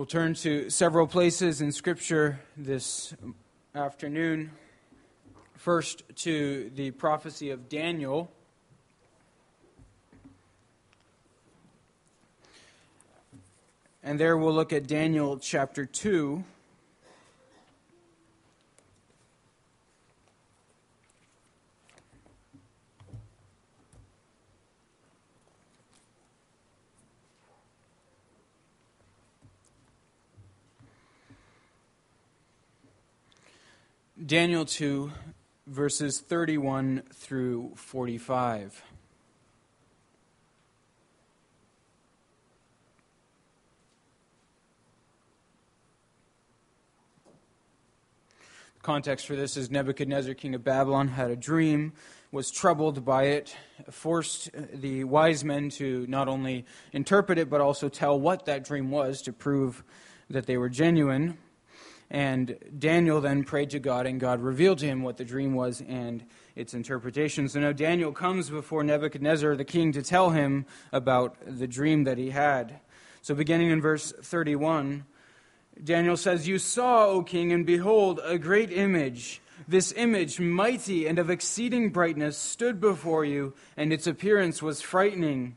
We'll turn to several places in Scripture this afternoon. First, to the prophecy of Daniel. And there we'll look at Daniel chapter 2. Daniel 2, verses 31 through 45. The context for this is Nebuchadnezzar, king of Babylon, had a dream, was troubled by it, forced the wise men to not only interpret it, but also tell what that dream was to prove that they were genuine. And Daniel then prayed to God, and God revealed to him what the dream was and its interpretation. So now Daniel comes before Nebuchadnezzar, the king, to tell him about the dream that he had. So beginning in verse 31, Daniel says, You saw, O king, and behold, a great image. This image, mighty and of exceeding brightness, stood before you, and its appearance was frightening.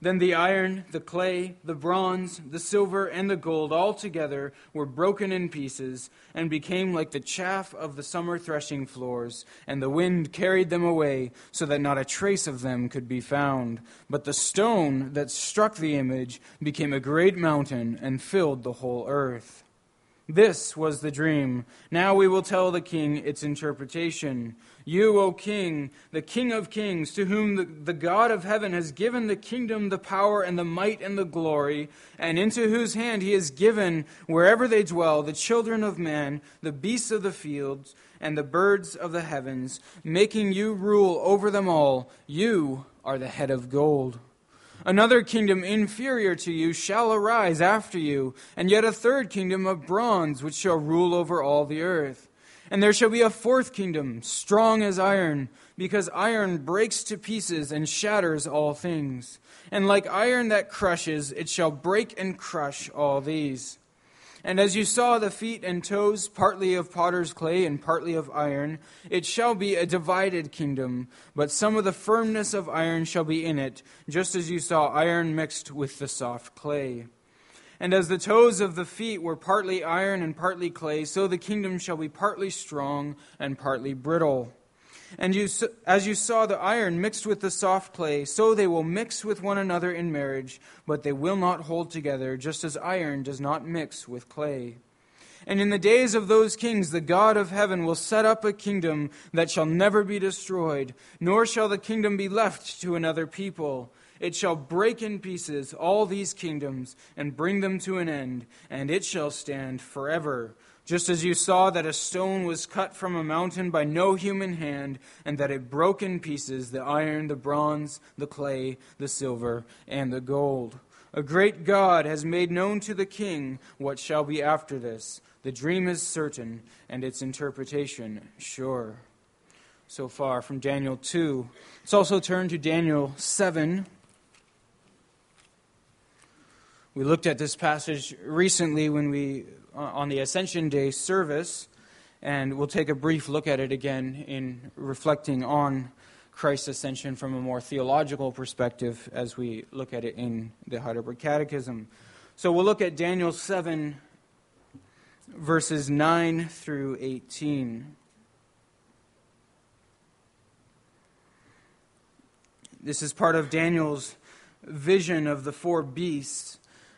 Then the iron, the clay, the bronze, the silver, and the gold all together were broken in pieces and became like the chaff of the summer threshing floors, and the wind carried them away so that not a trace of them could be found. But the stone that struck the image became a great mountain and filled the whole earth. This was the dream. Now we will tell the king its interpretation. You, O king, the king of kings, to whom the, the, God of heaven has given the kingdom, the power, and the might, and the glory, and into whose hand he has given, wherever they dwell, the children of man, the beasts of the fields, and the birds of the heavens, making you rule over them all. You are the head of gold. Another kingdom inferior to you shall arise after you, and yet a third kingdom of bronze, which shall rule over all the earth. And there shall be a fourth kingdom, strong as iron, because iron breaks to pieces and shatters all things. And like iron that crushes, it shall break and crush all these. And as you saw the feet and toes, partly of potter's clay and partly of iron, it shall be a divided kingdom, but some of the firmness of iron shall be in it, just as you saw iron mixed with the soft clay. And as the toes of the feet were partly iron and partly clay, so the kingdom shall be partly strong and partly brittle. And you, as you saw the iron mixed with the soft clay, so they will mix with one another in marriage, but they will not hold together, just as iron does not mix with clay. And in the days of those kings, the God of heaven will set up a kingdom that shall never be destroyed, nor shall the kingdom be left to another people. It shall break in pieces all these kingdoms and bring them to an end, and it shall stand forever. Just as you saw that a stone was cut from a mountain by no human hand, and that it broke in pieces the iron, the bronze, the clay, the silver, and the gold. A great God has made known to the king what shall be after this. The dream is certain, and its interpretation sure. So far from Daniel 2. Let's also turn to Daniel 7. We looked at this passage recently when we uh, on the Ascension Day service, and we'll take a brief look at it again in reflecting on Christ's ascension from a more theological perspective as we look at it in the Heidelberg Catechism. So we'll look at Daniel 7, verses 9 through 18. This is part of Daniel's vision of the four beasts.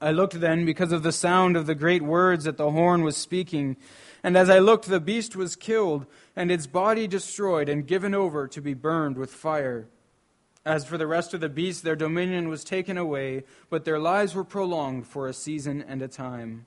I looked then because of the sound of the great words that the horn was speaking. And as I looked, the beast was killed, and its body destroyed and given over to be burned with fire. As for the rest of the beasts, their dominion was taken away, but their lives were prolonged for a season and a time.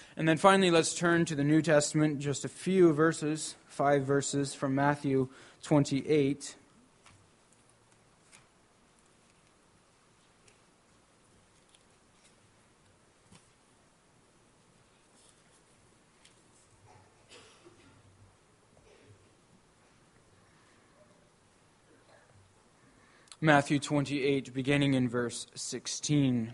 And then finally, let's turn to the New Testament, just a few verses, five verses from Matthew 28. Matthew 28, beginning in verse 16.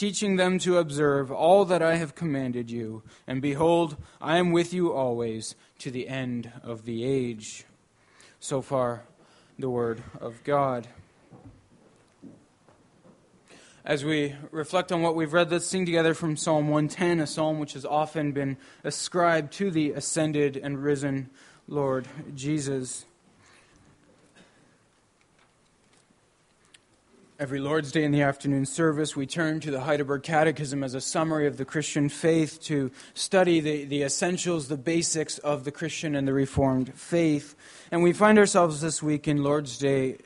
teaching them to observe all that I have commanded you. And behold, I am with you always to the end of the age. So far, the word of God. As we reflect on what we've read, let's sing together from Psalm 110, a psalm which has often been ascribed to the ascended and risen Lord Jesus. Every Lord's Day in the afternoon service, we turn to the Heidelberg Catechism as a summary of the Christian faith to study the, the essentials, the basics of the Christian and the Reformed faith. And we find ourselves this week in Lord's Day,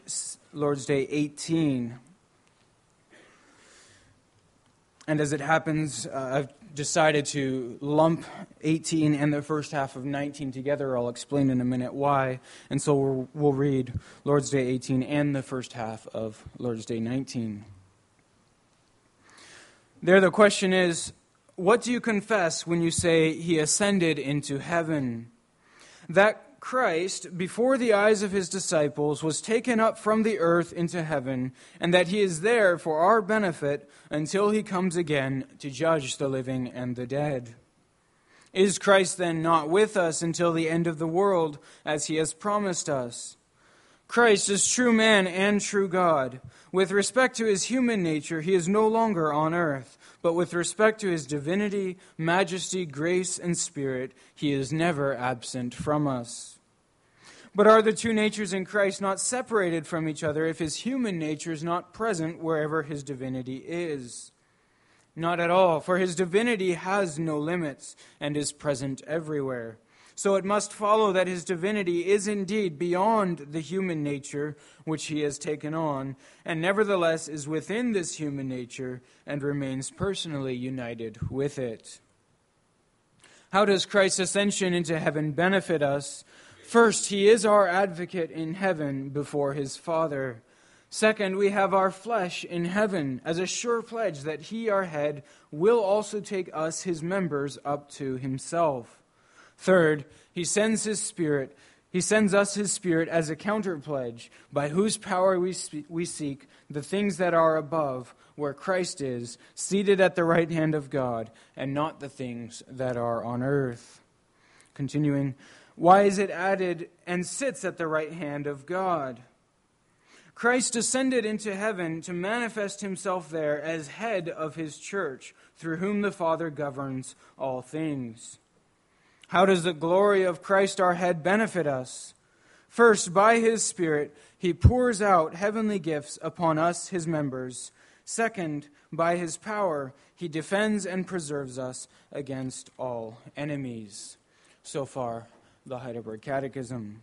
Lord's Day 18. And as it happens, uh, I've decided to lump 18 and the first half of 19 together. I'll explain in a minute why. And so we'll, read Lord's Day 18 and the first half of Lord's Day 19. There, the question is what do you confess when you say he ascended into heaven? That Christ, before the eyes of his disciples, was taken up from the earth into heaven, and that he is there for our benefit until he comes again to judge the living and the dead. Is Christ then not with us until the end of the world, as he has promised us? Christ is true man and true God. With respect to his human nature, he is no longer on earth but with respect to his divinity, majesty, grace, and spirit, he is never absent from us. But are the two natures in Christ not separated from each other if his human nature is not present wherever his divinity is? Not at all, for his divinity has no limits and is present everywhere. So it must follow that his divinity is indeed beyond the human nature which he has taken on, and nevertheless is within this human nature and remains personally united with it. How does Christ's ascension into heaven benefit us? First, he is our advocate in heaven before his Father. Second, we have our flesh in heaven as a sure pledge that he, our head, will also take us, his members, up to himself. Third, he sends his spirit. He sends us his spirit as a counter pledge, by whose power we, spe- we seek the things that are above, where Christ is, seated at the right hand of God, and not the things that are on earth. Continuing, why is it added and sits at the right hand of God? Christ ascended into heaven to manifest himself there as head of his church, through whom the Father governs all things. How does the glory of Christ our head benefit us? First, by his Spirit, he pours out heavenly gifts upon us, his members. Second, by his power, he defends and preserves us against all enemies. So far, the Heidelberg Catechism.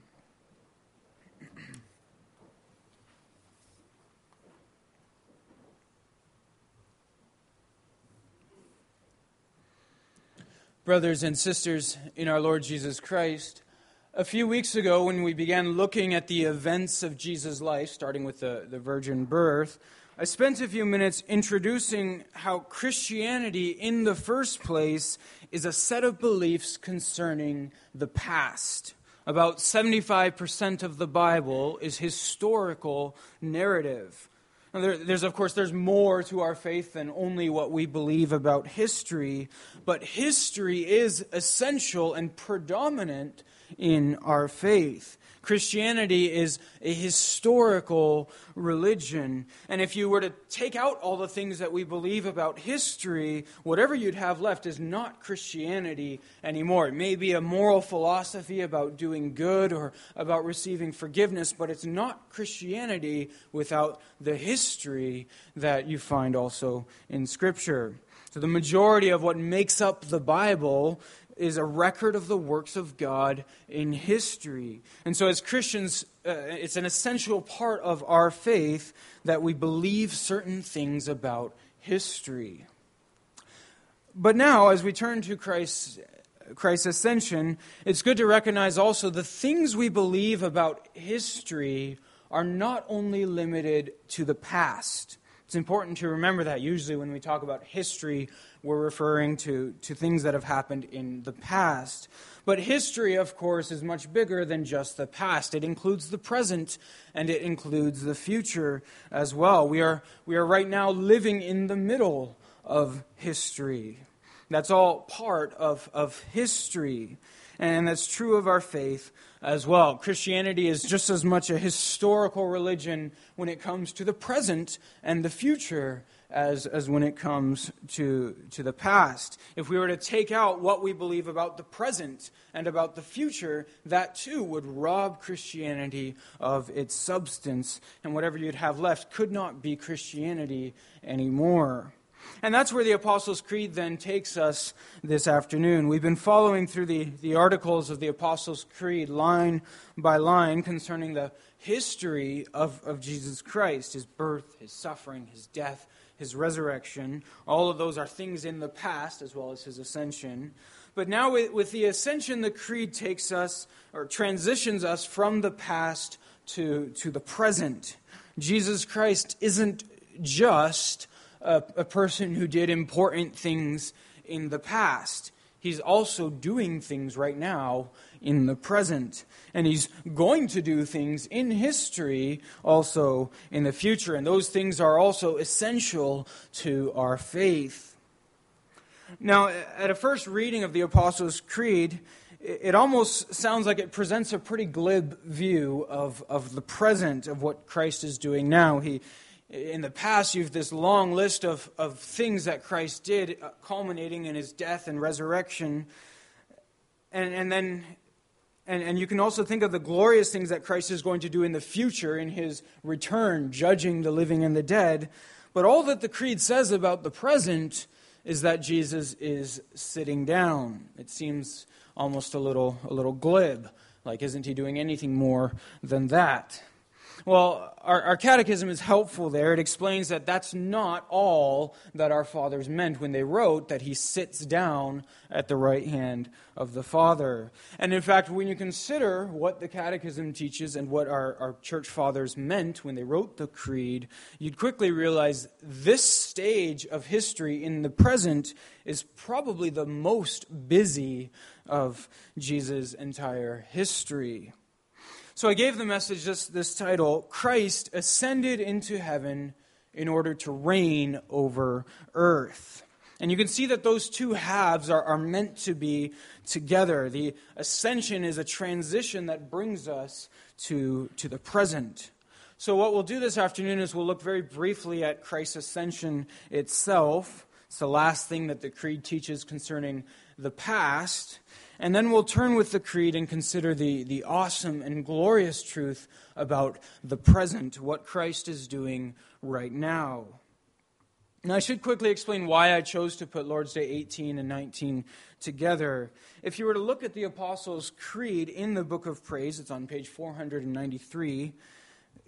Brothers and sisters in our Lord Jesus Christ, a few weeks ago, when we began looking at the events of Jesus' life, starting with the, the virgin birth, I spent a few minutes introducing how Christianity, in the first place, is a set of beliefs concerning the past. About 75% of the Bible is historical narrative. There, there's, of course, there's more to our faith than only what we believe about history, but history is essential and predominant in our faith. Christianity is a historical religion. And if you were to take out all the things that we believe about history, whatever you'd have left is not Christianity anymore. It may be a moral philosophy about doing good or about receiving forgiveness, but it's not Christianity without the history that you find also in Scripture. So, the majority of what makes up the Bible is a record of the works of God in history. And so, as Christians, uh, it's an essential part of our faith that we believe certain things about history. But now, as we turn to Christ's, Christ's ascension, it's good to recognize also the things we believe about history are not only limited to the past. It's important to remember that usually when we talk about history, we're referring to, to things that have happened in the past. But history, of course, is much bigger than just the past. It includes the present and it includes the future as well. We are, we are right now living in the middle of history. That's all part of, of history. And that's true of our faith as well. Christianity is just as much a historical religion when it comes to the present and the future as, as when it comes to, to the past. If we were to take out what we believe about the present and about the future, that too would rob Christianity of its substance, and whatever you'd have left could not be Christianity anymore. And that's where the Apostles' Creed then takes us this afternoon. We've been following through the, the articles of the Apostles' Creed line by line concerning the history of, of Jesus Christ his birth, his suffering, his death, his resurrection. All of those are things in the past as well as his ascension. But now, with, the ascension, the Creed takes us or transitions us from the past to, to the present. Jesus Christ isn't just a, a person who did important things in the past. He's also doing things right now in the present. And he's going to do things in history also in the future. And those things are also essential to our faith. Now, at a first reading of the Apostles' Creed, it almost sounds like it presents a pretty glib view of, of the present, of what Christ is doing now. He, in the past, you've this long list of, of things that Christ did, uh, culminating in his death and resurrection. And, and then, and, and you can also think of the glorious things that Christ is going to do in the future in his return, judging the living and the dead. But all that the Creed says about the present is that Jesus is sitting down. It seems almost a little, a little glib. Like, isn't he doing anything more than that? Well, our, our, catechism is helpful there. It explains that that's not all that our fathers meant when they wrote that he sits down at the right hand of the Father. And in fact, when you consider what the catechism teaches and what our, our church fathers meant when they wrote the creed, you'd quickly realize this stage of history in the present is probably the most busy of Jesus' entire history. So I gave the message this, this title Christ ascended into heaven in order to reign over earth. And you can see that those two halves are, are meant to be together. The ascension is a transition that brings us to, to the present. So, what we'll do this afternoon is we'll look very briefly at Christ's ascension itself. It's the last thing that the Creed teaches concerning the past. And then we'll turn with the Creed and consider the, the awesome and glorious truth about the present, what Christ is doing right now. Now, I should quickly explain why I chose to put Lord's Day 18 and 19 together. If you were to look at the Apostles' Creed in the Book of Praise, it's on page 493,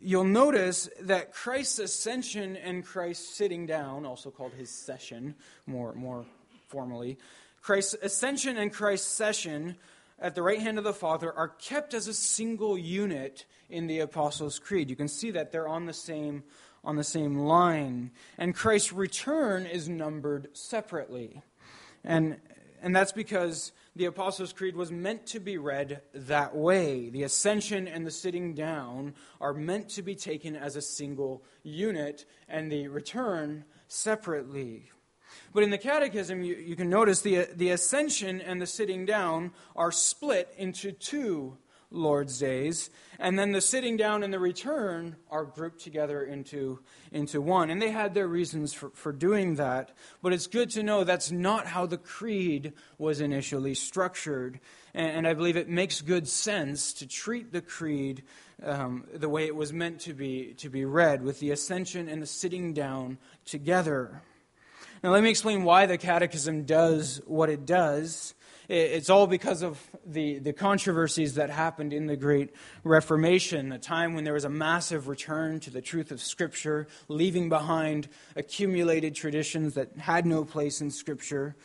you'll notice that Christ's ascension and Christ's sitting down, also called his session more, more formally, Christ's ascension and Christ's session at the right hand of the Father are kept as a single unit in the Apostles' Creed. You can see that they're on the same on the same line. And Christ's return is numbered separately. And, and that's because the Apostles' Creed was meant to be read that way. The ascension and the sitting down are meant to be taken as a single unit, and the return separately. But in the Catechism, you, you can notice the, the ascension and the sitting down are split into two Lord's days. And then the sitting down and the return are grouped together into, into one. And they had their reasons for, for doing that. But it's good to know that's not how the creed was initially structured. And, and I believe it makes good sense to treat the creed um, the way it was meant to be, to be read, with the ascension and the sitting down together. Now, let me explain why the Catechism does what it does. It's all because of the, the controversies that happened in the Great Reformation, a time when there was a massive return to the truth of Scripture, leaving behind accumulated traditions that had no place in Scripture.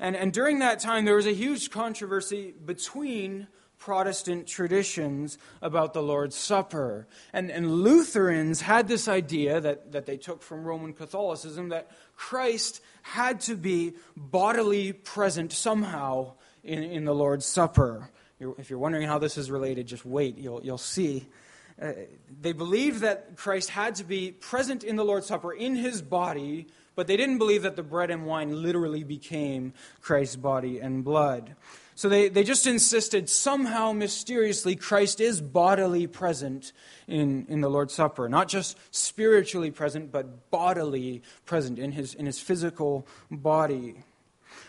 And, and during that time, there was a huge controversy between Protestant traditions about the Lord's Supper. And, and Lutherans had this idea that, that they took from Roman Catholicism that Christ had to be bodily present somehow in, in the Lord's Supper. If you're wondering how this is related, just wait, you'll, you'll see. Uh, they believed that Christ had to be present in the Lord's Supper in his body, but they didn't believe that the bread and wine literally became Christ's body and blood. So they, they just insisted somehow mysteriously Christ is bodily present in, in the Lord's Supper. Not just spiritually present, but bodily present in his, in his physical body.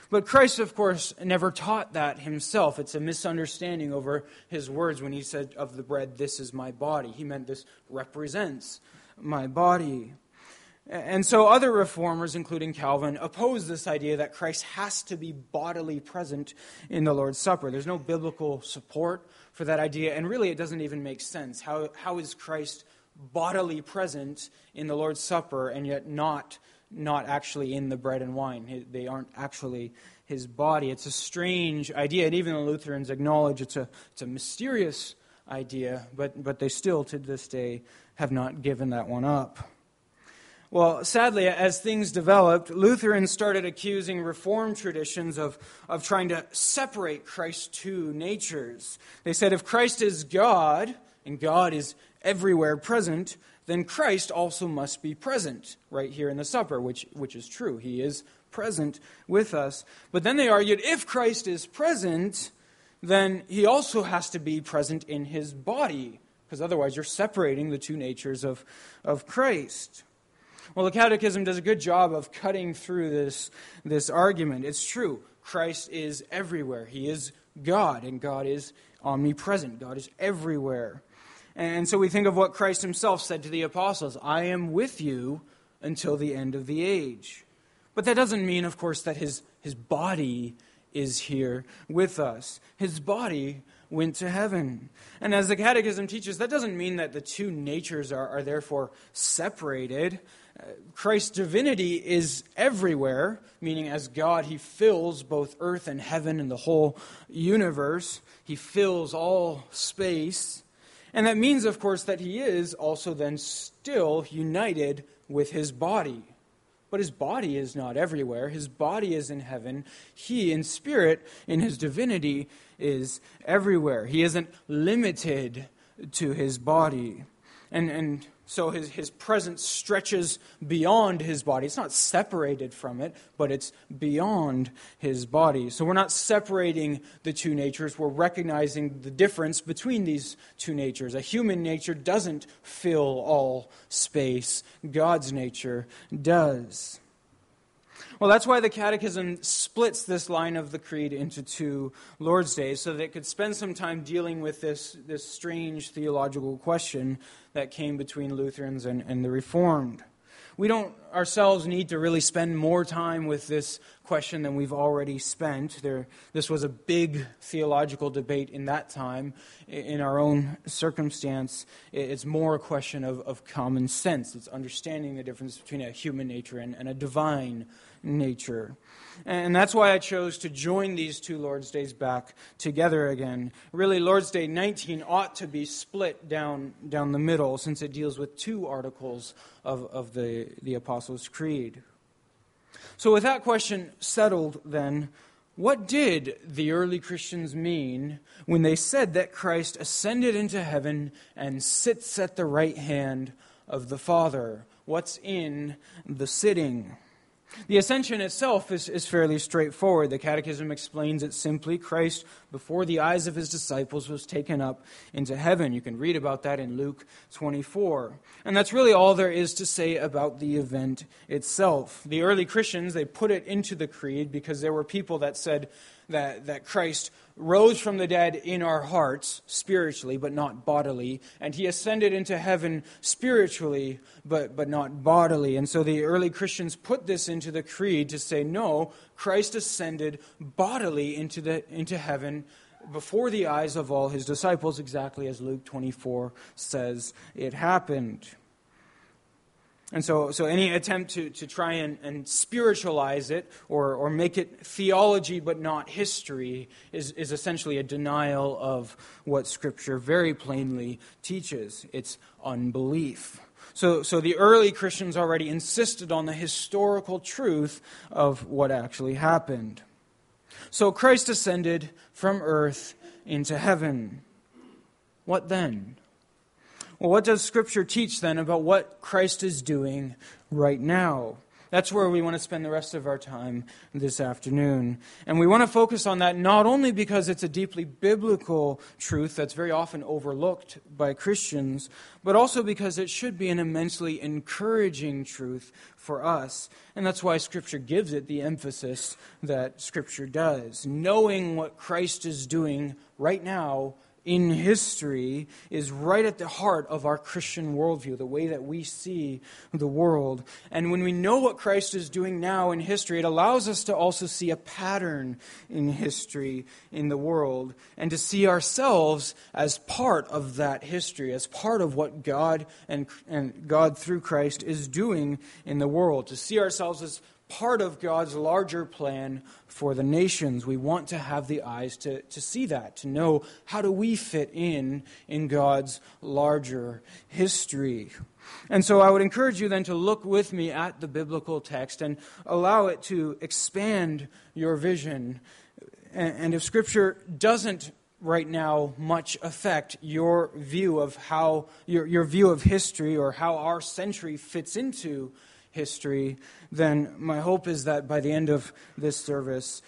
But Christ, of course, never taught that himself. It's a misunderstanding over his words when he said of the bread, This is my body. He meant this represents my body. And so other reformers, including Calvin, oppose this idea that Christ has to be bodily present in the Lord's Supper. There's no biblical support for that idea, and really it doesn't even make sense. How, how is Christ bodily present in the Lord's Supper and yet not not actually in the bread and wine. They aren't actually his body. It's a strange idea, and even the Lutherans acknowledge it's a, it's a mysterious idea, but, but they still, to this day, have not given that one up. Well, sadly, as things developed, Lutherans started accusing Reformed traditions of, of trying to separate Christ's two natures. They said if Christ is God, and God is everywhere present, then Christ also must be present right here in the supper, which, which is true. He is present with us. But then they argued if Christ is present, then he also has to be present in his body, because otherwise you're separating the two natures of, of Christ. Well, the Catechism does a good job of cutting through this, this argument. It's true. Christ is everywhere. He is God, and God is omnipresent. God is everywhere. And so we think of what Christ himself said to the apostles I am with you until the end of the age. But that doesn't mean, of course, that his, his body is here with us. His body went to heaven. And as the Catechism teaches, that doesn't mean that the two natures are, are therefore separated. Christ's divinity is everywhere, meaning as God, he fills both earth and heaven and the whole universe. He fills all space. And that means, of course, that he is also then still united with his body. But his body is not everywhere. His body is in heaven. He, in spirit, in his divinity, is everywhere. He isn't limited to his body. And, and so his, his presence stretches beyond his body. It's not separated from it, but it's beyond his body. So we're not separating the two natures, we're recognizing the difference between these two natures. A human nature doesn't fill all space, God's nature does. Well, that's why the Catechism splits this line of the Creed into two Lord's Days, so that it could spend some time dealing with this, this strange theological question that came between Lutherans and, and the Reformed. We don't ourselves need to really spend more time with this question than we've already spent. There, this was a big theological debate in that time. In our own circumstance, it's more a question of, of common sense. It's understanding the difference between a human nature and, and a divine nature. And that's why I chose to join these two Lord's Days back together again. Really, Lord's Day 19 ought to be split down, down the middle since it deals with two articles of, of the, the Apostles' Creed. So, with that question settled, then, what did the early Christians mean when they said that Christ ascended into heaven and sits at the right hand of the Father? What's in the sitting? The ascension itself is, is fairly straightforward. The Catechism explains it simply. Christ, before the eyes of his disciples, was taken up into heaven. You can read about that in Luke 24. And that's really all there is to say about the event itself. The early Christians, they put it into the creed because there were people that said that, that Christ rose from the dead in our hearts spiritually, but not bodily. And he ascended into heaven spiritually, but, but not bodily. And so the early Christians put this into the creed to say, no, Christ ascended bodily into, the, into heaven before the eyes of all his disciples, exactly as Luke 24 says it happened. And so, so any attempt to, to try and, and spiritualize it or, or make it theology but not history is, is essentially a denial of what Scripture very plainly teaches. It's unbelief. So, so the early Christians already insisted on the historical truth of what actually happened. So Christ ascended from earth into heaven. What then? Well, what does Scripture teach then about what Christ is doing right now? That's where we want to spend the rest of our time this afternoon. And we want to focus on that not only because it's a deeply biblical truth that's very often overlooked by Christians, but also because it should be an immensely encouraging truth for us. And that's why Scripture gives it the emphasis that Scripture does. Knowing what Christ is doing right now in history is right at the heart of our Christian worldview, the way that we see the world. And when we know what Christ is doing now in history, it allows us to also see a pattern in history in the world and to see ourselves as part of that history, as part of what God and, and God through Christ is doing in the world, to see ourselves as part of God's larger plan for the nations. We want to have the eyes to, to see that, to know how do we fit in in God's larger history. And so I would encourage you then to look with me at the biblical text and allow it to expand your vision. And if Scripture doesn't right now much affect your view of how your, your view of history or how our century fits into history, then my hope is that by the end of this service,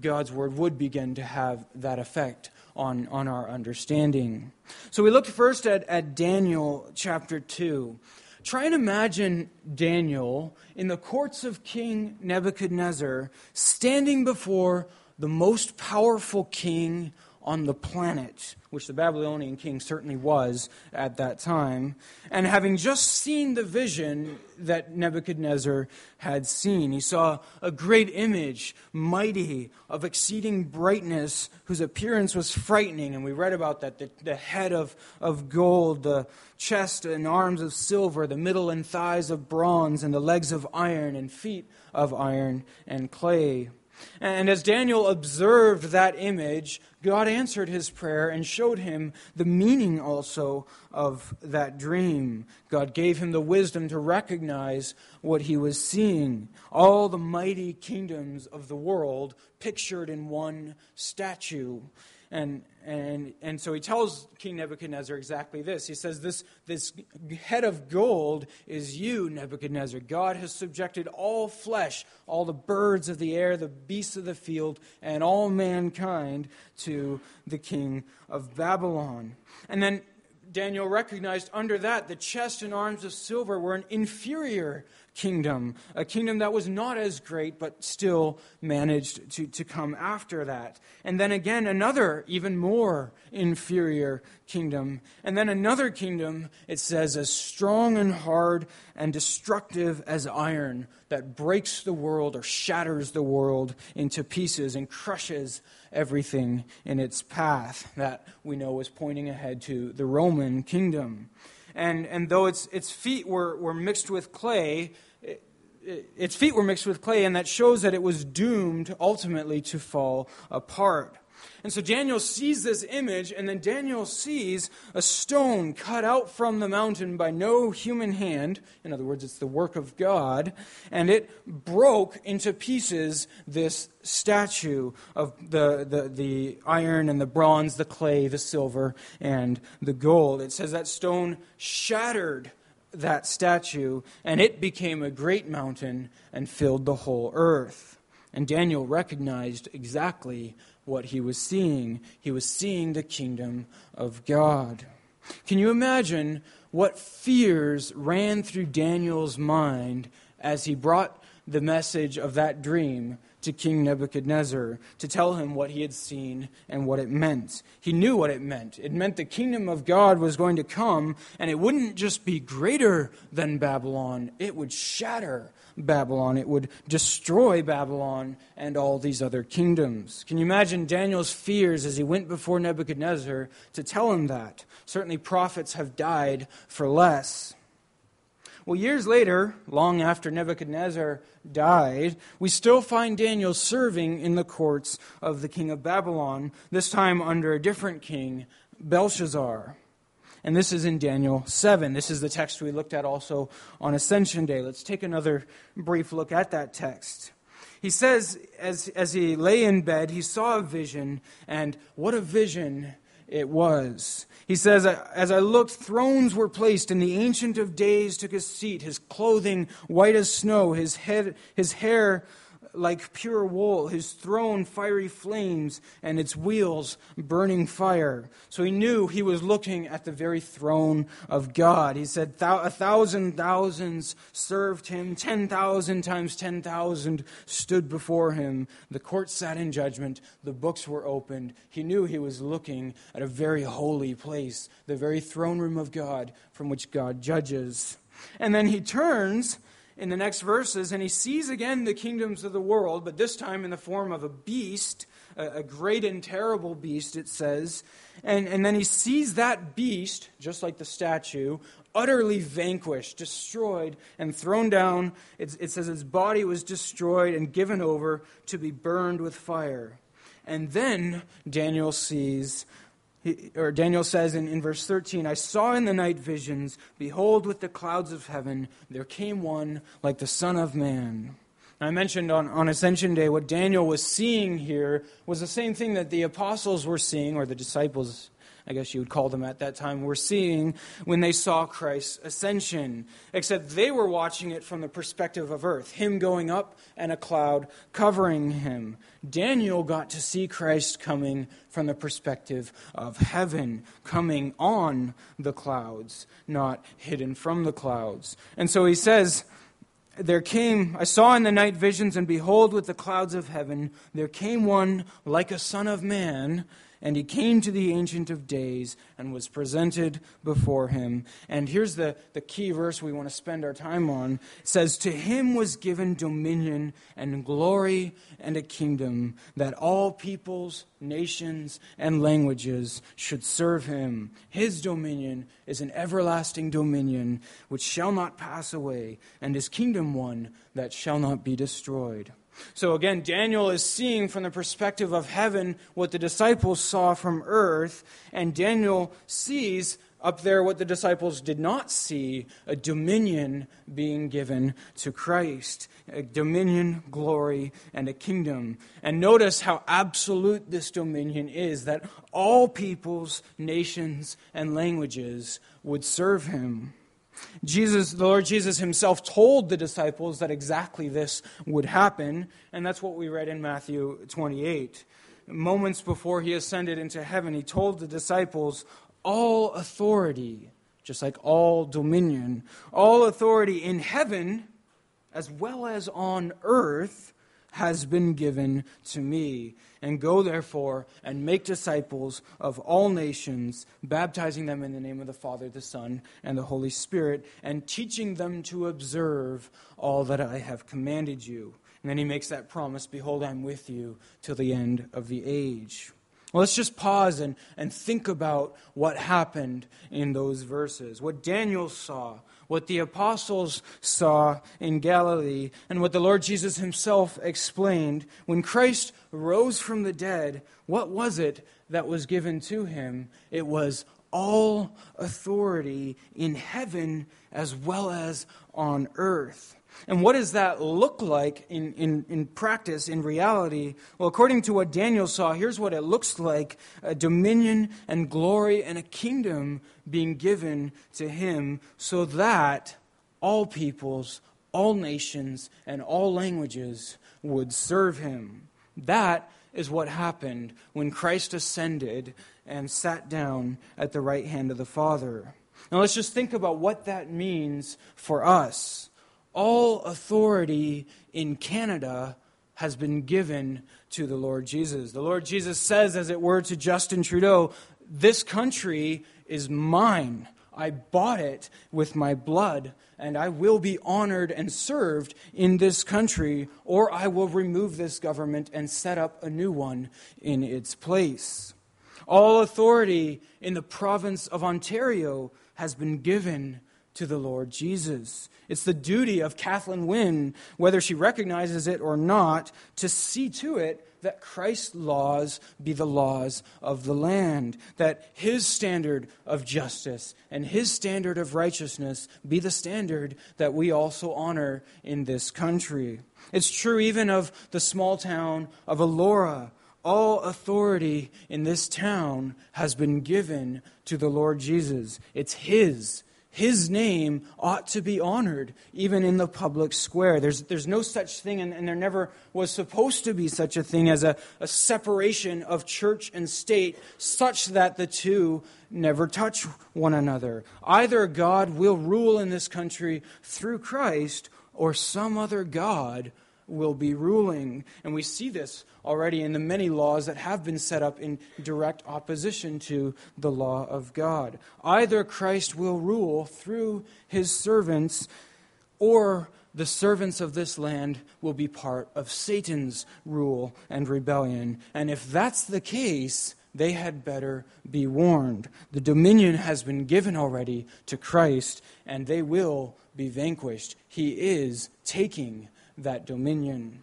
God's word would begin to have that effect on, on our understanding. So we looked first at, at Daniel chapter 2. Try and imagine Daniel in the courts of King Nebuchadnezzar standing before the most powerful king on the planet, which the Babylonian king certainly was at that time, and having just seen the vision that Nebuchadnezzar had seen, he saw a great image, mighty, of exceeding brightness, whose appearance was frightening. And we read about that the, the head of, of gold, the chest and arms of silver, the middle and thighs of bronze, and the legs of iron, and feet of iron and clay. And as Daniel observed that image, God answered his prayer and showed him the meaning also of that dream. God gave him the wisdom to recognize what he was seeing. All the mighty kingdoms of the world pictured in one statue. And, and, and so he tells King Nebuchadnezzar exactly this. He says, this, this head of gold is you, Nebuchadnezzar. God has subjected all flesh, all the birds of the air, the beasts of the field, and all mankind to the king of Babylon. And then Daniel recognized under that the chest and arms of silver were an inferior kingdom, a kingdom that was not as great, but still managed to, to come after that. And then again, another, even more inferior kingdom. And then another kingdom, it says, as strong and hard and destructive as iron that breaks the world or shatters the world into pieces and crushes everything in its path. That we know is pointing ahead to the Roman kingdom. And, and though its, its feet were, were mixed with clay, it, it, its feet were mixed with clay, and that shows that it was doomed ultimately to fall apart. And so Daniel sees this image, and then Daniel sees a stone cut out from the mountain by no human hand. In other words, it's the work of God. And it broke into pieces this statue of the, the, the iron and the bronze, the clay, the silver, and the gold. It says that stone shattered that statue, and it became a great mountain and filled the whole earth. And Daniel recognized exactly what he was seeing. He was seeing the kingdom of God. Can you imagine what fears ran through Daniel's mind as he brought the message of that dream to King Nebuchadnezzar to tell him what he had seen and what it meant. He knew what it meant. It meant the kingdom of God was going to come, and it wouldn't just be greater than Babylon, it would shatter Babylon. It would destroy Babylon and all these other kingdoms. Can you imagine Daniel's fears as he went before Nebuchadnezzar to tell him that? Certainly, prophets have died for less. Well, years later, long after Nebuchadnezzar died, we still find Daniel serving in the courts of the king of Babylon, this time under a different king, Belshazzar. And this is in Daniel 7. This is the text we looked at also on Ascension Day. Let's take another brief look at that text. He says, as, as he lay in bed, he saw a vision, and what a vision it was. He says, As I looked, thrones were placed, and the Ancient of Days took his seat, his clothing white as snow, his, head, his hair like pure wool, his throne fiery flames, and its wheels burning fire. So he knew he was looking at the very throne of God. He said, A thousand thousands served him, ten thousand times ten thousand stood before him. The court sat in judgment, the books were opened. He knew he was looking at a very holy place, the very throne room of God from which God judges. And then he turns in the next verses, and he sees again the kingdoms of the world, but this time in the form of a beast, a, great and terrible beast, it says. And, and then he sees that beast, just like the statue, utterly vanquished, destroyed, and thrown down. It, it says its body was destroyed and given over to be burned with fire. And then Daniel sees he, or Daniel says in, in verse 13, I saw in the night visions, behold, with the clouds of heaven, there came one like the Son of Man. I mentioned on, on Ascension Day what Daniel was seeing here was the same thing that the apostles were seeing, or the disciples I guess you would call them at that time, were seeing when they saw Christ's ascension. Except they were watching it from the perspective of earth, him going up and a cloud covering him. Daniel got to see Christ coming from the perspective of heaven, coming on the clouds, not hidden from the clouds. And so he says, there came, I saw in the night visions, and behold, with the clouds of heaven, there came one like a son of man and he came to the Ancient of Days and was presented before him. And here's the, the key verse we want to spend our time on. It says, To him was given dominion and glory and a kingdom, that all peoples, nations, and languages should serve him. His dominion is an everlasting dominion which shall not pass away, and his kingdom one that shall not be destroyed. So again, Daniel is seeing from the perspective of heaven what the disciples saw from earth, and Daniel sees up there, what the disciples did not see a dominion being given to Christ, a dominion, glory, and a kingdom. And notice how absolute this dominion is that all peoples, nations, and languages would serve him. Jesus, the Lord Jesus himself told the disciples that exactly this would happen, and that's what we read in Matthew 28 moments before he ascended into heaven, he told the disciples, All authority, just like all dominion, all authority in heaven as well as on earth has been given to me. And go therefore and make disciples of all nations, baptizing them in the name of the Father, the Son, and the Holy Spirit, and teaching them to observe all that I have commanded you. And then he makes that promise Behold, I'm with you till the end of the age. Well, let's just pause and, and think about what happened in those verses. What Daniel saw, what the apostles saw in Galilee, and what the Lord Jesus himself explained. When Christ rose from the dead, what was it that was given to him? It was all authority in heaven as well as on earth. And what does that look like in, in, in practice, in reality? Well, according to what Daniel saw, here's what it looks like a dominion and glory and a kingdom being given to him so that all peoples, all nations, and all languages would serve him. That is what happened when Christ ascended and sat down at the right hand of the Father. Now let's just think about what that means for us all authority in Canada has been given to the Lord Jesus. The Lord Jesus says, as it were, to Justin Trudeau, This country is mine. I bought it with my blood, and I will be honored and served in this country, or I will remove this government and set up a new one in its place. All authority in the province of Ontario has been given to the Lord Jesus. It's the duty of Kathleen Wynne, whether she recognizes it or not, to see to it that Christ's laws be the laws of the land, that his standard of justice and his standard of righteousness be the standard that we also honor in this country. It's true even of the small town of Elora. All authority in this town has been given to the Lord Jesus. It's his his name ought to be honored even in the public square. There's, there's no such thing, and, and there never was supposed to be such a thing as a, a separation of church and state, such that the two never touch one another. Either God will rule in this country through Christ, or some other God will be ruling. And we see this already in the many laws that have been set up in direct opposition to the law of God. Either Christ will rule through his servants, or the servants of this land will be part of Satan's rule and rebellion. And if that's the case, they had better be warned. The dominion has been given already to Christ, and they will be vanquished. He is taking that dominion.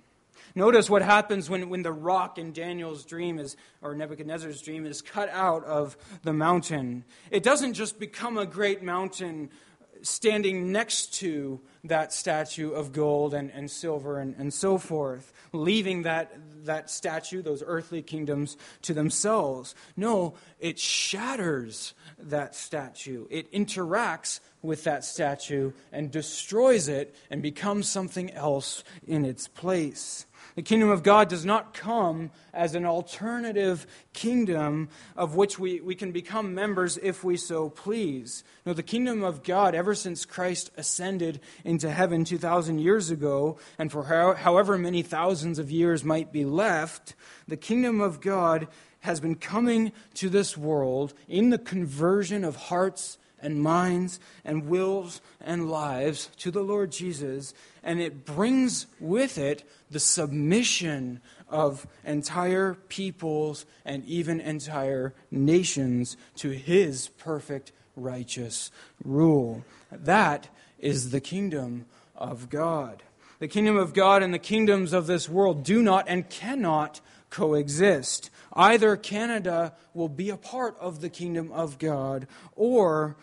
Notice what happens when, when the rock in Daniel's dream is, or Nebuchadnezzar's dream is cut out of the mountain. It doesn't just become a great mountain standing next to that statue of gold and, and silver and, and so forth, leaving that, that statue, those earthly kingdoms, to themselves. No, it shatters that statue. It interacts with that statue and destroys it and becomes something else in its place. The kingdom of God does not come as an alternative kingdom of which we, we can become members if we so please. No, the kingdom of God, ever since Christ ascended into heaven 2,000 years ago, and for how, however many thousands of years might be left, the kingdom of God has been coming to this world in the conversion of hearts and minds and wills and lives to the Lord Jesus, and it brings with it the submission of entire peoples and even entire nations to his perfect righteous rule. That is the kingdom of God. The kingdom of God and the kingdoms of this world do not and cannot coexist. Either Canada will be a part of the kingdom of God, or,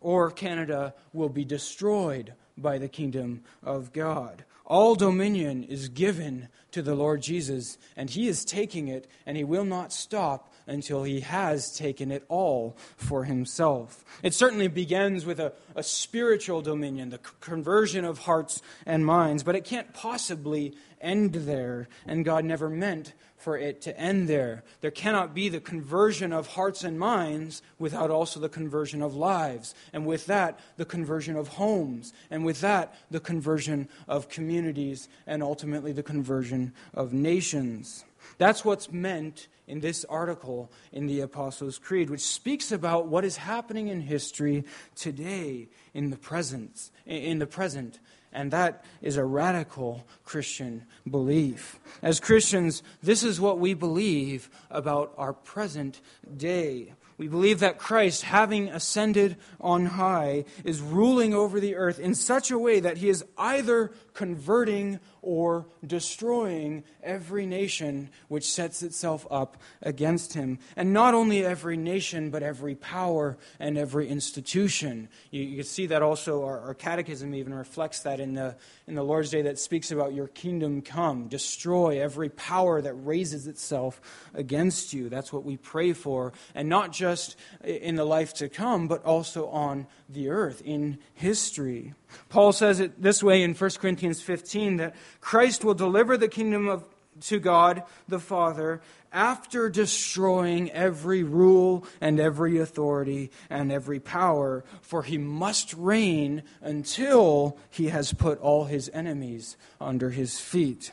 or Canada will be destroyed by the kingdom of God. All dominion is given to the Lord Jesus, and he is taking it, and he will not stop until he has taken it all for himself. It certainly begins with a, a spiritual dominion, the conversion of hearts and minds, but it can't possibly end there, and God never meant for it to end there. There cannot be the conversion of hearts and minds without also the conversion of lives, and with that, the conversion of homes, and with that, the conversion of communities, and ultimately the conversion of nations. That's what's meant in this article in the Apostles' Creed, which speaks about what is happening in history today in the present, in the present and that is a radical Christian belief. As Christians, this is what we believe about our present day. We believe that Christ, having ascended on high, is ruling over the earth in such a way that he is either converting or destroying every nation which sets itself up against him. And not only every nation, but every power and every institution. You, you can see that also, our, our catechism even reflects that in the, in the Lord's Day that speaks about your kingdom come, destroy every power that raises itself against you. That's what we pray for. And not just in the life to come, but also on the earth, in history. Paul says it this way in 1 Corinthians 15 that Christ will deliver the kingdom of, to God the Father after destroying every rule and every authority and every power, for he must reign until he has put all his enemies under his feet.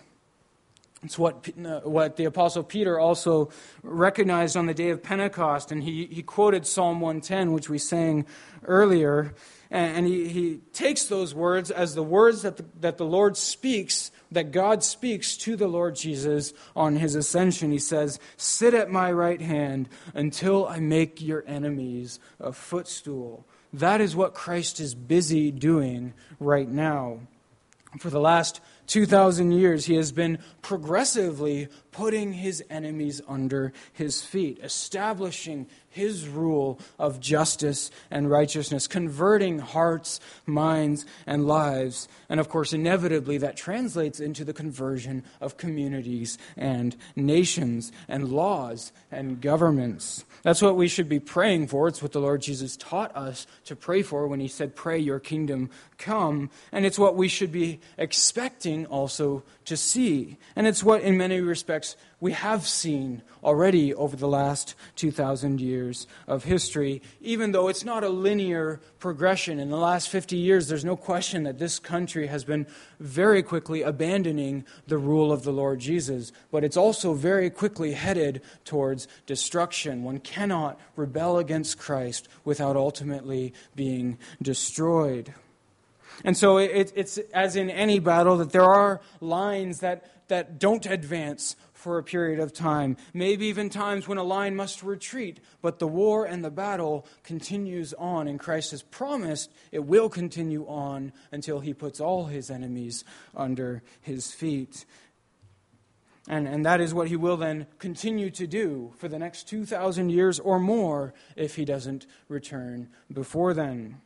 It's what, uh, what the Apostle Peter also recognized on the day of Pentecost, and he, he quoted Psalm 110, which we sang earlier, and, he, he takes those words as the words that the, that the Lord speaks, that God speaks to the Lord Jesus on his ascension. He says, Sit at my right hand until I make your enemies a footstool. That is what Christ is busy doing right now. For the last 2,000 years, he has been progressively putting his enemies under his feet, establishing his rule of justice and righteousness, converting hearts, minds, and lives. And of course, inevitably, that translates into the conversion of communities and nations and laws and governments. That's what we should be praying for. It's what the Lord Jesus taught us to pray for when he said, Pray your kingdom come. And it's what we should be expecting also to see. And it's what, in many respects, we have seen already over the last 2,000 years of history, even though it's not a linear progression. In the last 50 years, there's no question that this country has been very quickly abandoning the rule of the Lord Jesus, but it's also very quickly headed towards destruction. One cannot rebel against Christ without ultimately being destroyed. And so it, it's as in any battle that there are lines that, that don't advance for a period of time, maybe even times when a line must retreat, but the war and the battle continues on, and Christ has promised it will continue on until he puts all his enemies under his feet. And, and that is what he will then continue to do for the next 2,000 years or more if he doesn't return before then.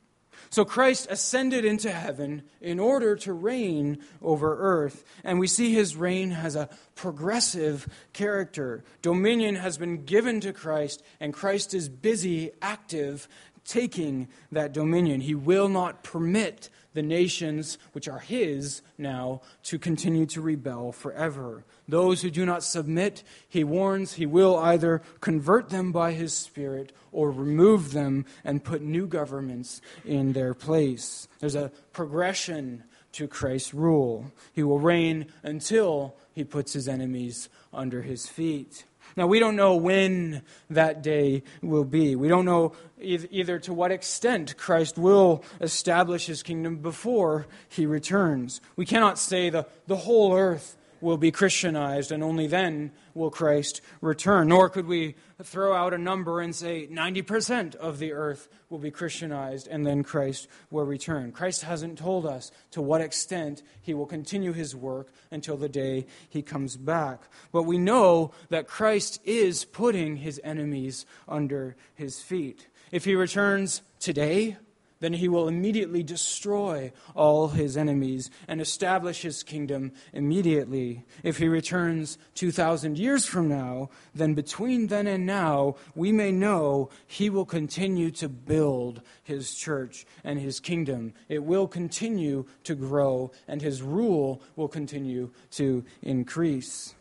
So Christ ascended into heaven in order to reign over earth. And we see his reign has a progressive character. Dominion has been given to Christ, and Christ is busy, active, taking that dominion. He will not permit the nations, which are his now, to continue to rebel forever. Those who do not submit, he warns, he will either convert them by his Spirit or remove them and put new governments in their place. There's a progression to Christ's rule. He will reign until he puts his enemies under his feet. Now, we don't know when that day will be. We don't know either to what extent Christ will establish his kingdom before he returns. We cannot say the, the whole earth will be Christianized, and only then will Christ return. Nor could we throw out a number and say 90% of the earth will be Christianized, and then Christ will return. Christ hasn't told us to what extent he will continue his work until the day he comes back. But we know that Christ is putting his enemies under his feet. If he returns today, then he will immediately destroy all his enemies and establish his kingdom immediately. If he returns 2,000 years from now, then between then and now, we may know he will continue to build his church and his kingdom. It will continue to grow, and his rule will continue to increase.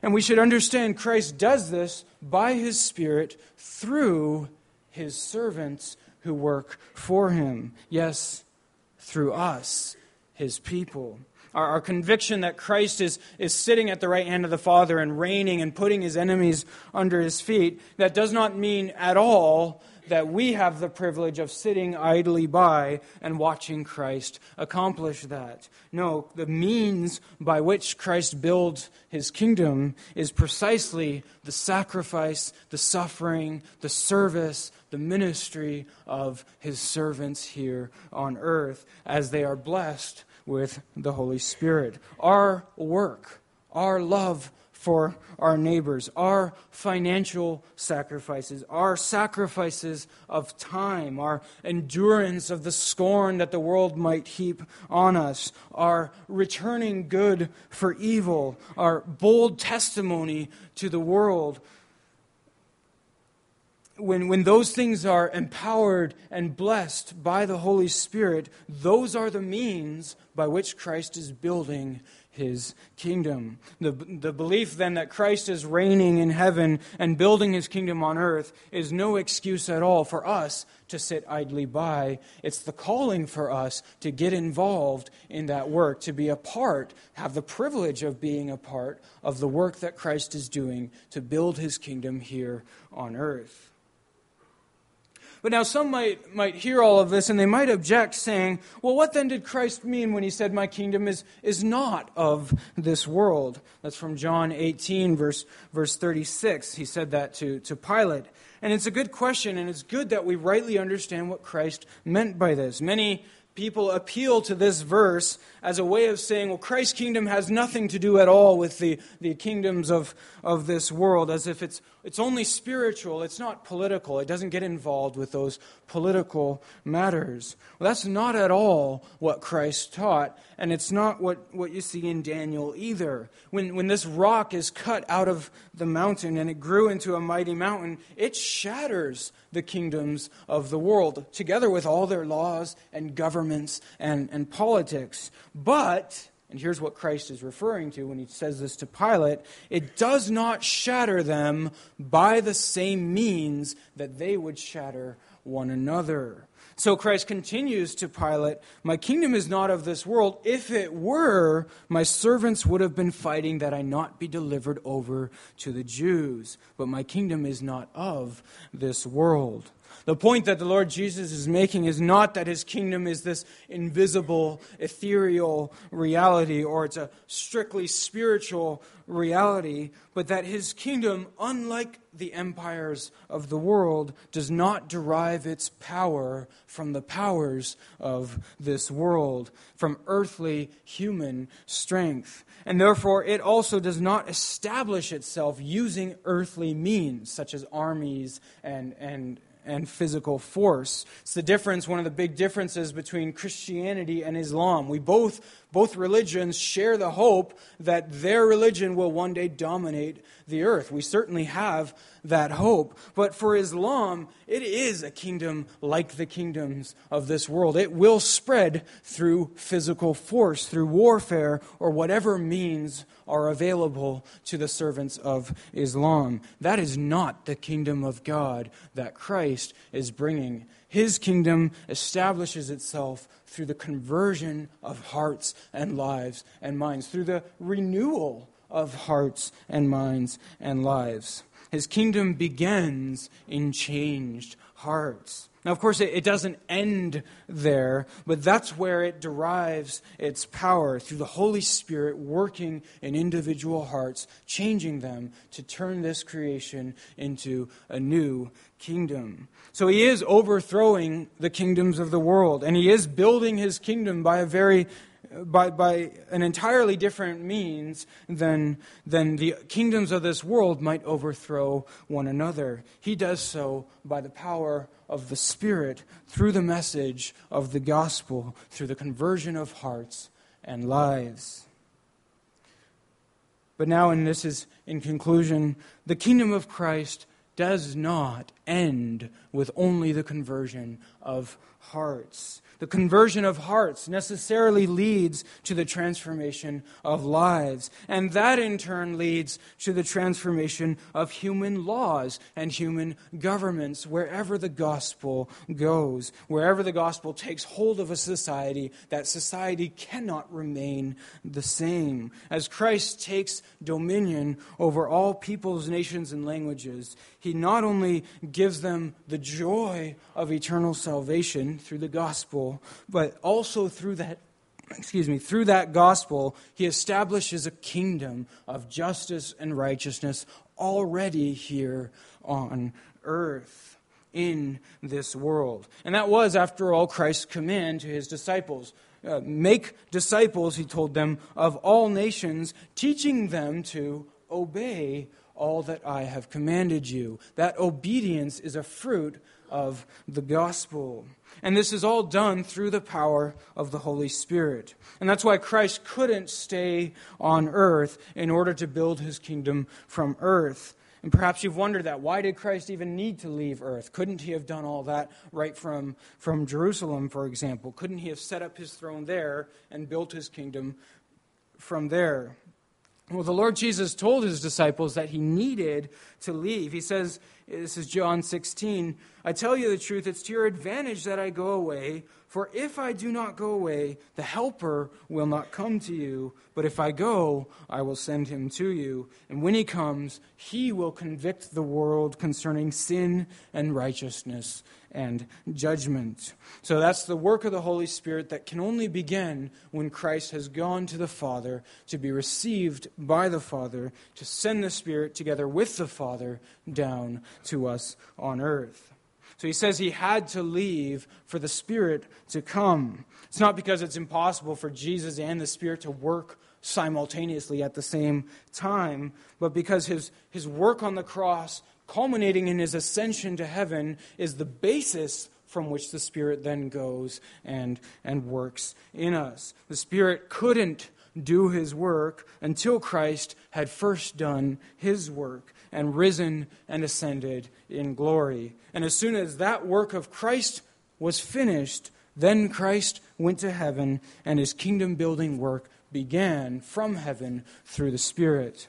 And we should understand Christ does this by his Spirit through his servants who work for him. Yes, through us, his people. Our, our, conviction that Christ is, is sitting at the right hand of the Father and reigning and putting his enemies under his feet, that does not mean at all that we have the privilege of sitting idly by and watching Christ accomplish that. No, the means by which Christ builds his kingdom is precisely the sacrifice, the suffering, the service, the ministry of his servants here on earth as they are blessed with the Holy Spirit. Our work, our love for our neighbors, our financial sacrifices, our sacrifices of time, our endurance of the scorn that the world might heap on us, our returning good for evil, our bold testimony to the world. When, when those things are empowered and blessed by the Holy Spirit, those are the means by which Christ is building his kingdom. The, the belief then that Christ is reigning in heaven and building his kingdom on earth is no excuse at all for us to sit idly by. It's the calling for us to get involved in that work, to be a part, have the privilege of being a part of the work that Christ is doing to build his kingdom here on earth. But now some might, might hear all of this and they might object, saying, Well, what then did Christ mean when he said, My kingdom is, is not of this world? That's from John 18, verse, verse 36. He said that to, to Pilate. And it's a good question, and it's good that we rightly understand what Christ meant by this. Many people appeal to this verse as a way of saying, well, Christ's kingdom has nothing to do at all with the, the kingdoms of, of this world, as if it's, it's only spiritual, it's not political, it doesn't get involved with those political matters. Well, that's not at all what Christ taught, and it's not what, what you see in Daniel either. When, when this rock is cut out of the mountain and it grew into a mighty mountain, it shatters the kingdoms of the world, together with all their laws and and, and politics. But, and here's what Christ is referring to when he says this to Pilate it does not shatter them by the same means that they would shatter one another. So Christ continues to Pilate, My kingdom is not of this world. If it were, my servants would have been fighting that I not be delivered over to the Jews. But my kingdom is not of this world. The point that the Lord Jesus is making is not that his kingdom is this invisible, ethereal reality or it's a strictly spiritual reality, but that his kingdom, unlike the empires of the world, does not derive its power from the powers of this world, from earthly human strength. And therefore, it also does not establish itself using earthly means, such as armies and, and, and physical force. It's the difference, one of the big differences between Christianity and Islam. We both, both religions share the hope that their religion will one day dominate the earth. We certainly have that hope. But for Islam, it is a kingdom like the kingdoms of this world. It will spread through physical force, through warfare, or whatever means are available to the servants of Islam. That is not the kingdom of God that Christ is bringing. His kingdom establishes itself through the conversion of hearts and lives and minds, through the renewal of hearts and minds and lives. His kingdom begins in changed hearts. Now, of course, it, it, doesn't end there, but that's where it derives its power through the Holy Spirit working in individual hearts, changing them to turn this creation into a new kingdom. So he is overthrowing the kingdoms of the world, and he is building his kingdom by a very by, by an entirely different means than, than the kingdoms of this world might overthrow one another. He does so by the power of the Spirit through the message of the gospel, through the conversion of hearts and lives. But now, and this is in conclusion, the kingdom of Christ does not end with only the conversion of hearts. The conversion of hearts necessarily leads to the transformation of lives. And that in turn leads to the transformation of human laws and human governments wherever the gospel goes. Wherever the gospel takes hold of a society, that society cannot remain the same. As Christ takes dominion over all peoples, nations, and languages, he not only gives them the joy of eternal salvation through the gospel, but also through that excuse me, through that gospel, he establishes a kingdom of justice and righteousness already here on earth in this world. And that was, after all, Christ's command to his disciples. Uh, make disciples, he told them, of all nations, teaching them to obey all that I have commanded you. That obedience is a fruit of the gospel. And this is all done through the power of the Holy Spirit. And that's why Christ couldn't stay on earth in order to build his kingdom from earth. And perhaps you've wondered that. Why did Christ even need to leave earth? Couldn't he have done all that right from, from Jerusalem, for example? Couldn't he have set up his throne there and built his kingdom from there? Well, the Lord Jesus told his disciples that he needed to leave. He says, this is John 16, I tell you the truth, it's to your advantage that I go away. For if I do not go away, the Helper will not come to you. But if I go, I will send him to you. And when he comes, he will convict the world concerning sin and righteousness and judgment. So that's the work of the Holy Spirit that can only begin when Christ has gone to the Father to be received by the Father, to send the Spirit together with the Father down to us on earth. So he says he had to leave for the Spirit to come. It's not because it's impossible for Jesus and the Spirit to work simultaneously at the same time, but because his, his work on the cross, culminating in his ascension to heaven, is the basis from which the Spirit then goes and, and works in us. The Spirit couldn't do his work until Christ had first done his work and risen and ascended in glory. And as soon as that work of Christ was finished, then Christ went to heaven and his kingdom building work began from heaven through the Spirit.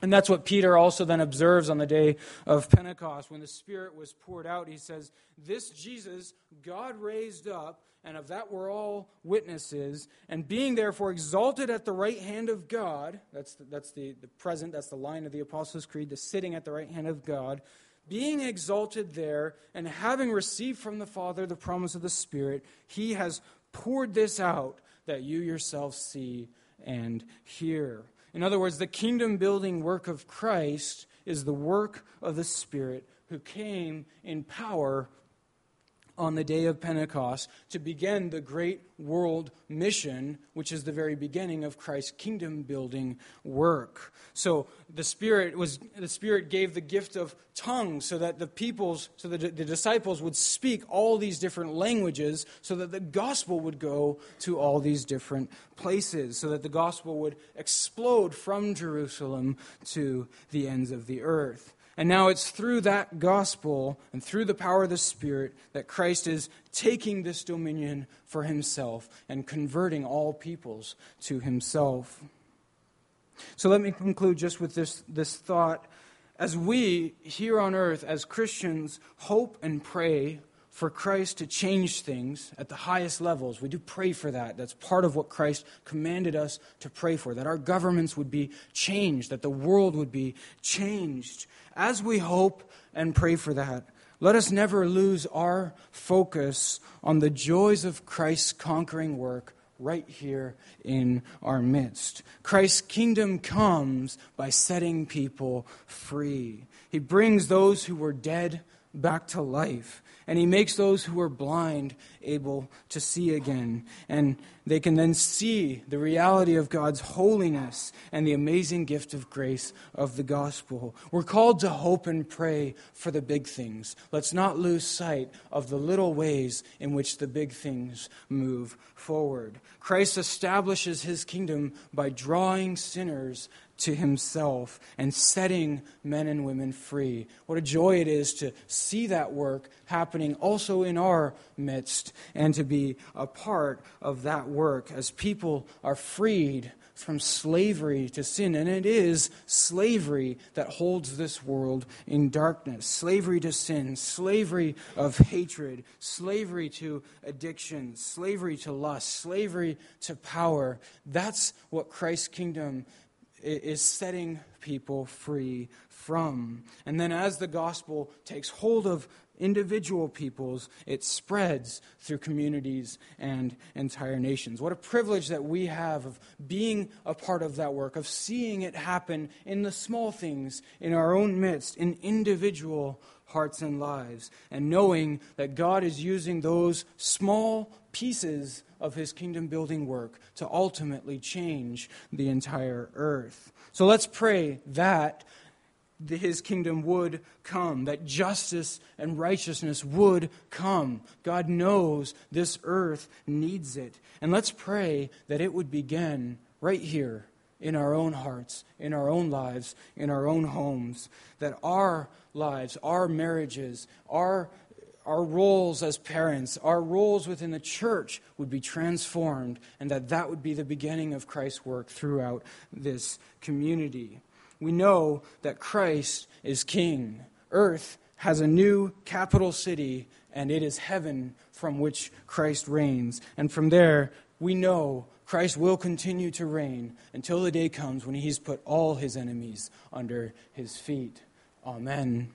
And that's what Peter also then observes on the day of Pentecost. When the Spirit was poured out, he says, This Jesus God raised up, and of that we're all witnesses. And being therefore exalted at the right hand of God, that's the, that's the, the present, that's the line of the Apostles' Creed, the sitting at the right hand of God, being exalted there, and having received from the Father the promise of the Spirit, he has poured this out that you yourselves see and hear. In other words, the kingdom building work of Christ is the work of the Spirit who came in power on the day of Pentecost to begin the great world mission, which is the very beginning of Christ's kingdom building work. So the Spirit was the Spirit gave the gift of tongues so that the peoples, so that the disciples would speak all these different languages, so that the gospel would go to all these different places, so that the gospel would explode from Jerusalem to the ends of the earth. And now it's through that gospel and through the power of the Spirit that Christ is taking this dominion for himself and converting all peoples to himself. So let me conclude just with this, this thought. As we here on earth, as Christians, hope and pray for Christ to change things at the highest levels. We do pray for that. That's part of what Christ commanded us to pray for, that our governments would be changed, that the world would be changed. As we hope and pray for that, let us never lose our focus on the joys of Christ's conquering work right here in our midst. Christ's kingdom comes by setting people free. He brings those who were dead back to life and he makes those who are blind able to see again. And they can then see the reality of God's holiness and the amazing gift of grace of the gospel. We're called to hope and pray for the big things. Let's not lose sight of the little ways in which the big things move forward. Christ establishes his kingdom by drawing sinners to himself and setting men and women free. What a joy it is to see that work happening also in our midst and to be a part of that work as people are freed from slavery to sin. And it is slavery that holds this world in darkness slavery to sin, slavery of hatred, slavery to addiction, slavery to lust, slavery to power. That's what Christ's kingdom is setting people free from. And then as the gospel takes hold of individual peoples, it spreads through communities and entire nations. What a privilege that we have of being a part of that work, of seeing it happen in the small things in our own midst, in individual hearts and lives, and knowing that God is using those small pieces of his kingdom building work to ultimately change the entire earth. So let's pray that his kingdom would come, that justice and righteousness would come. God knows this earth needs it. And let's pray that it would begin right here in our own hearts, in our own lives, in our own homes, that our lives, our marriages, our our roles as parents, our roles within the church would be transformed, and that that would be the beginning of Christ's work throughout this community. We know that Christ is King. Earth has a new capital city, and it is heaven from which Christ reigns. And from there, we know Christ will continue to reign until the day comes when he's put all his enemies under his feet. Amen.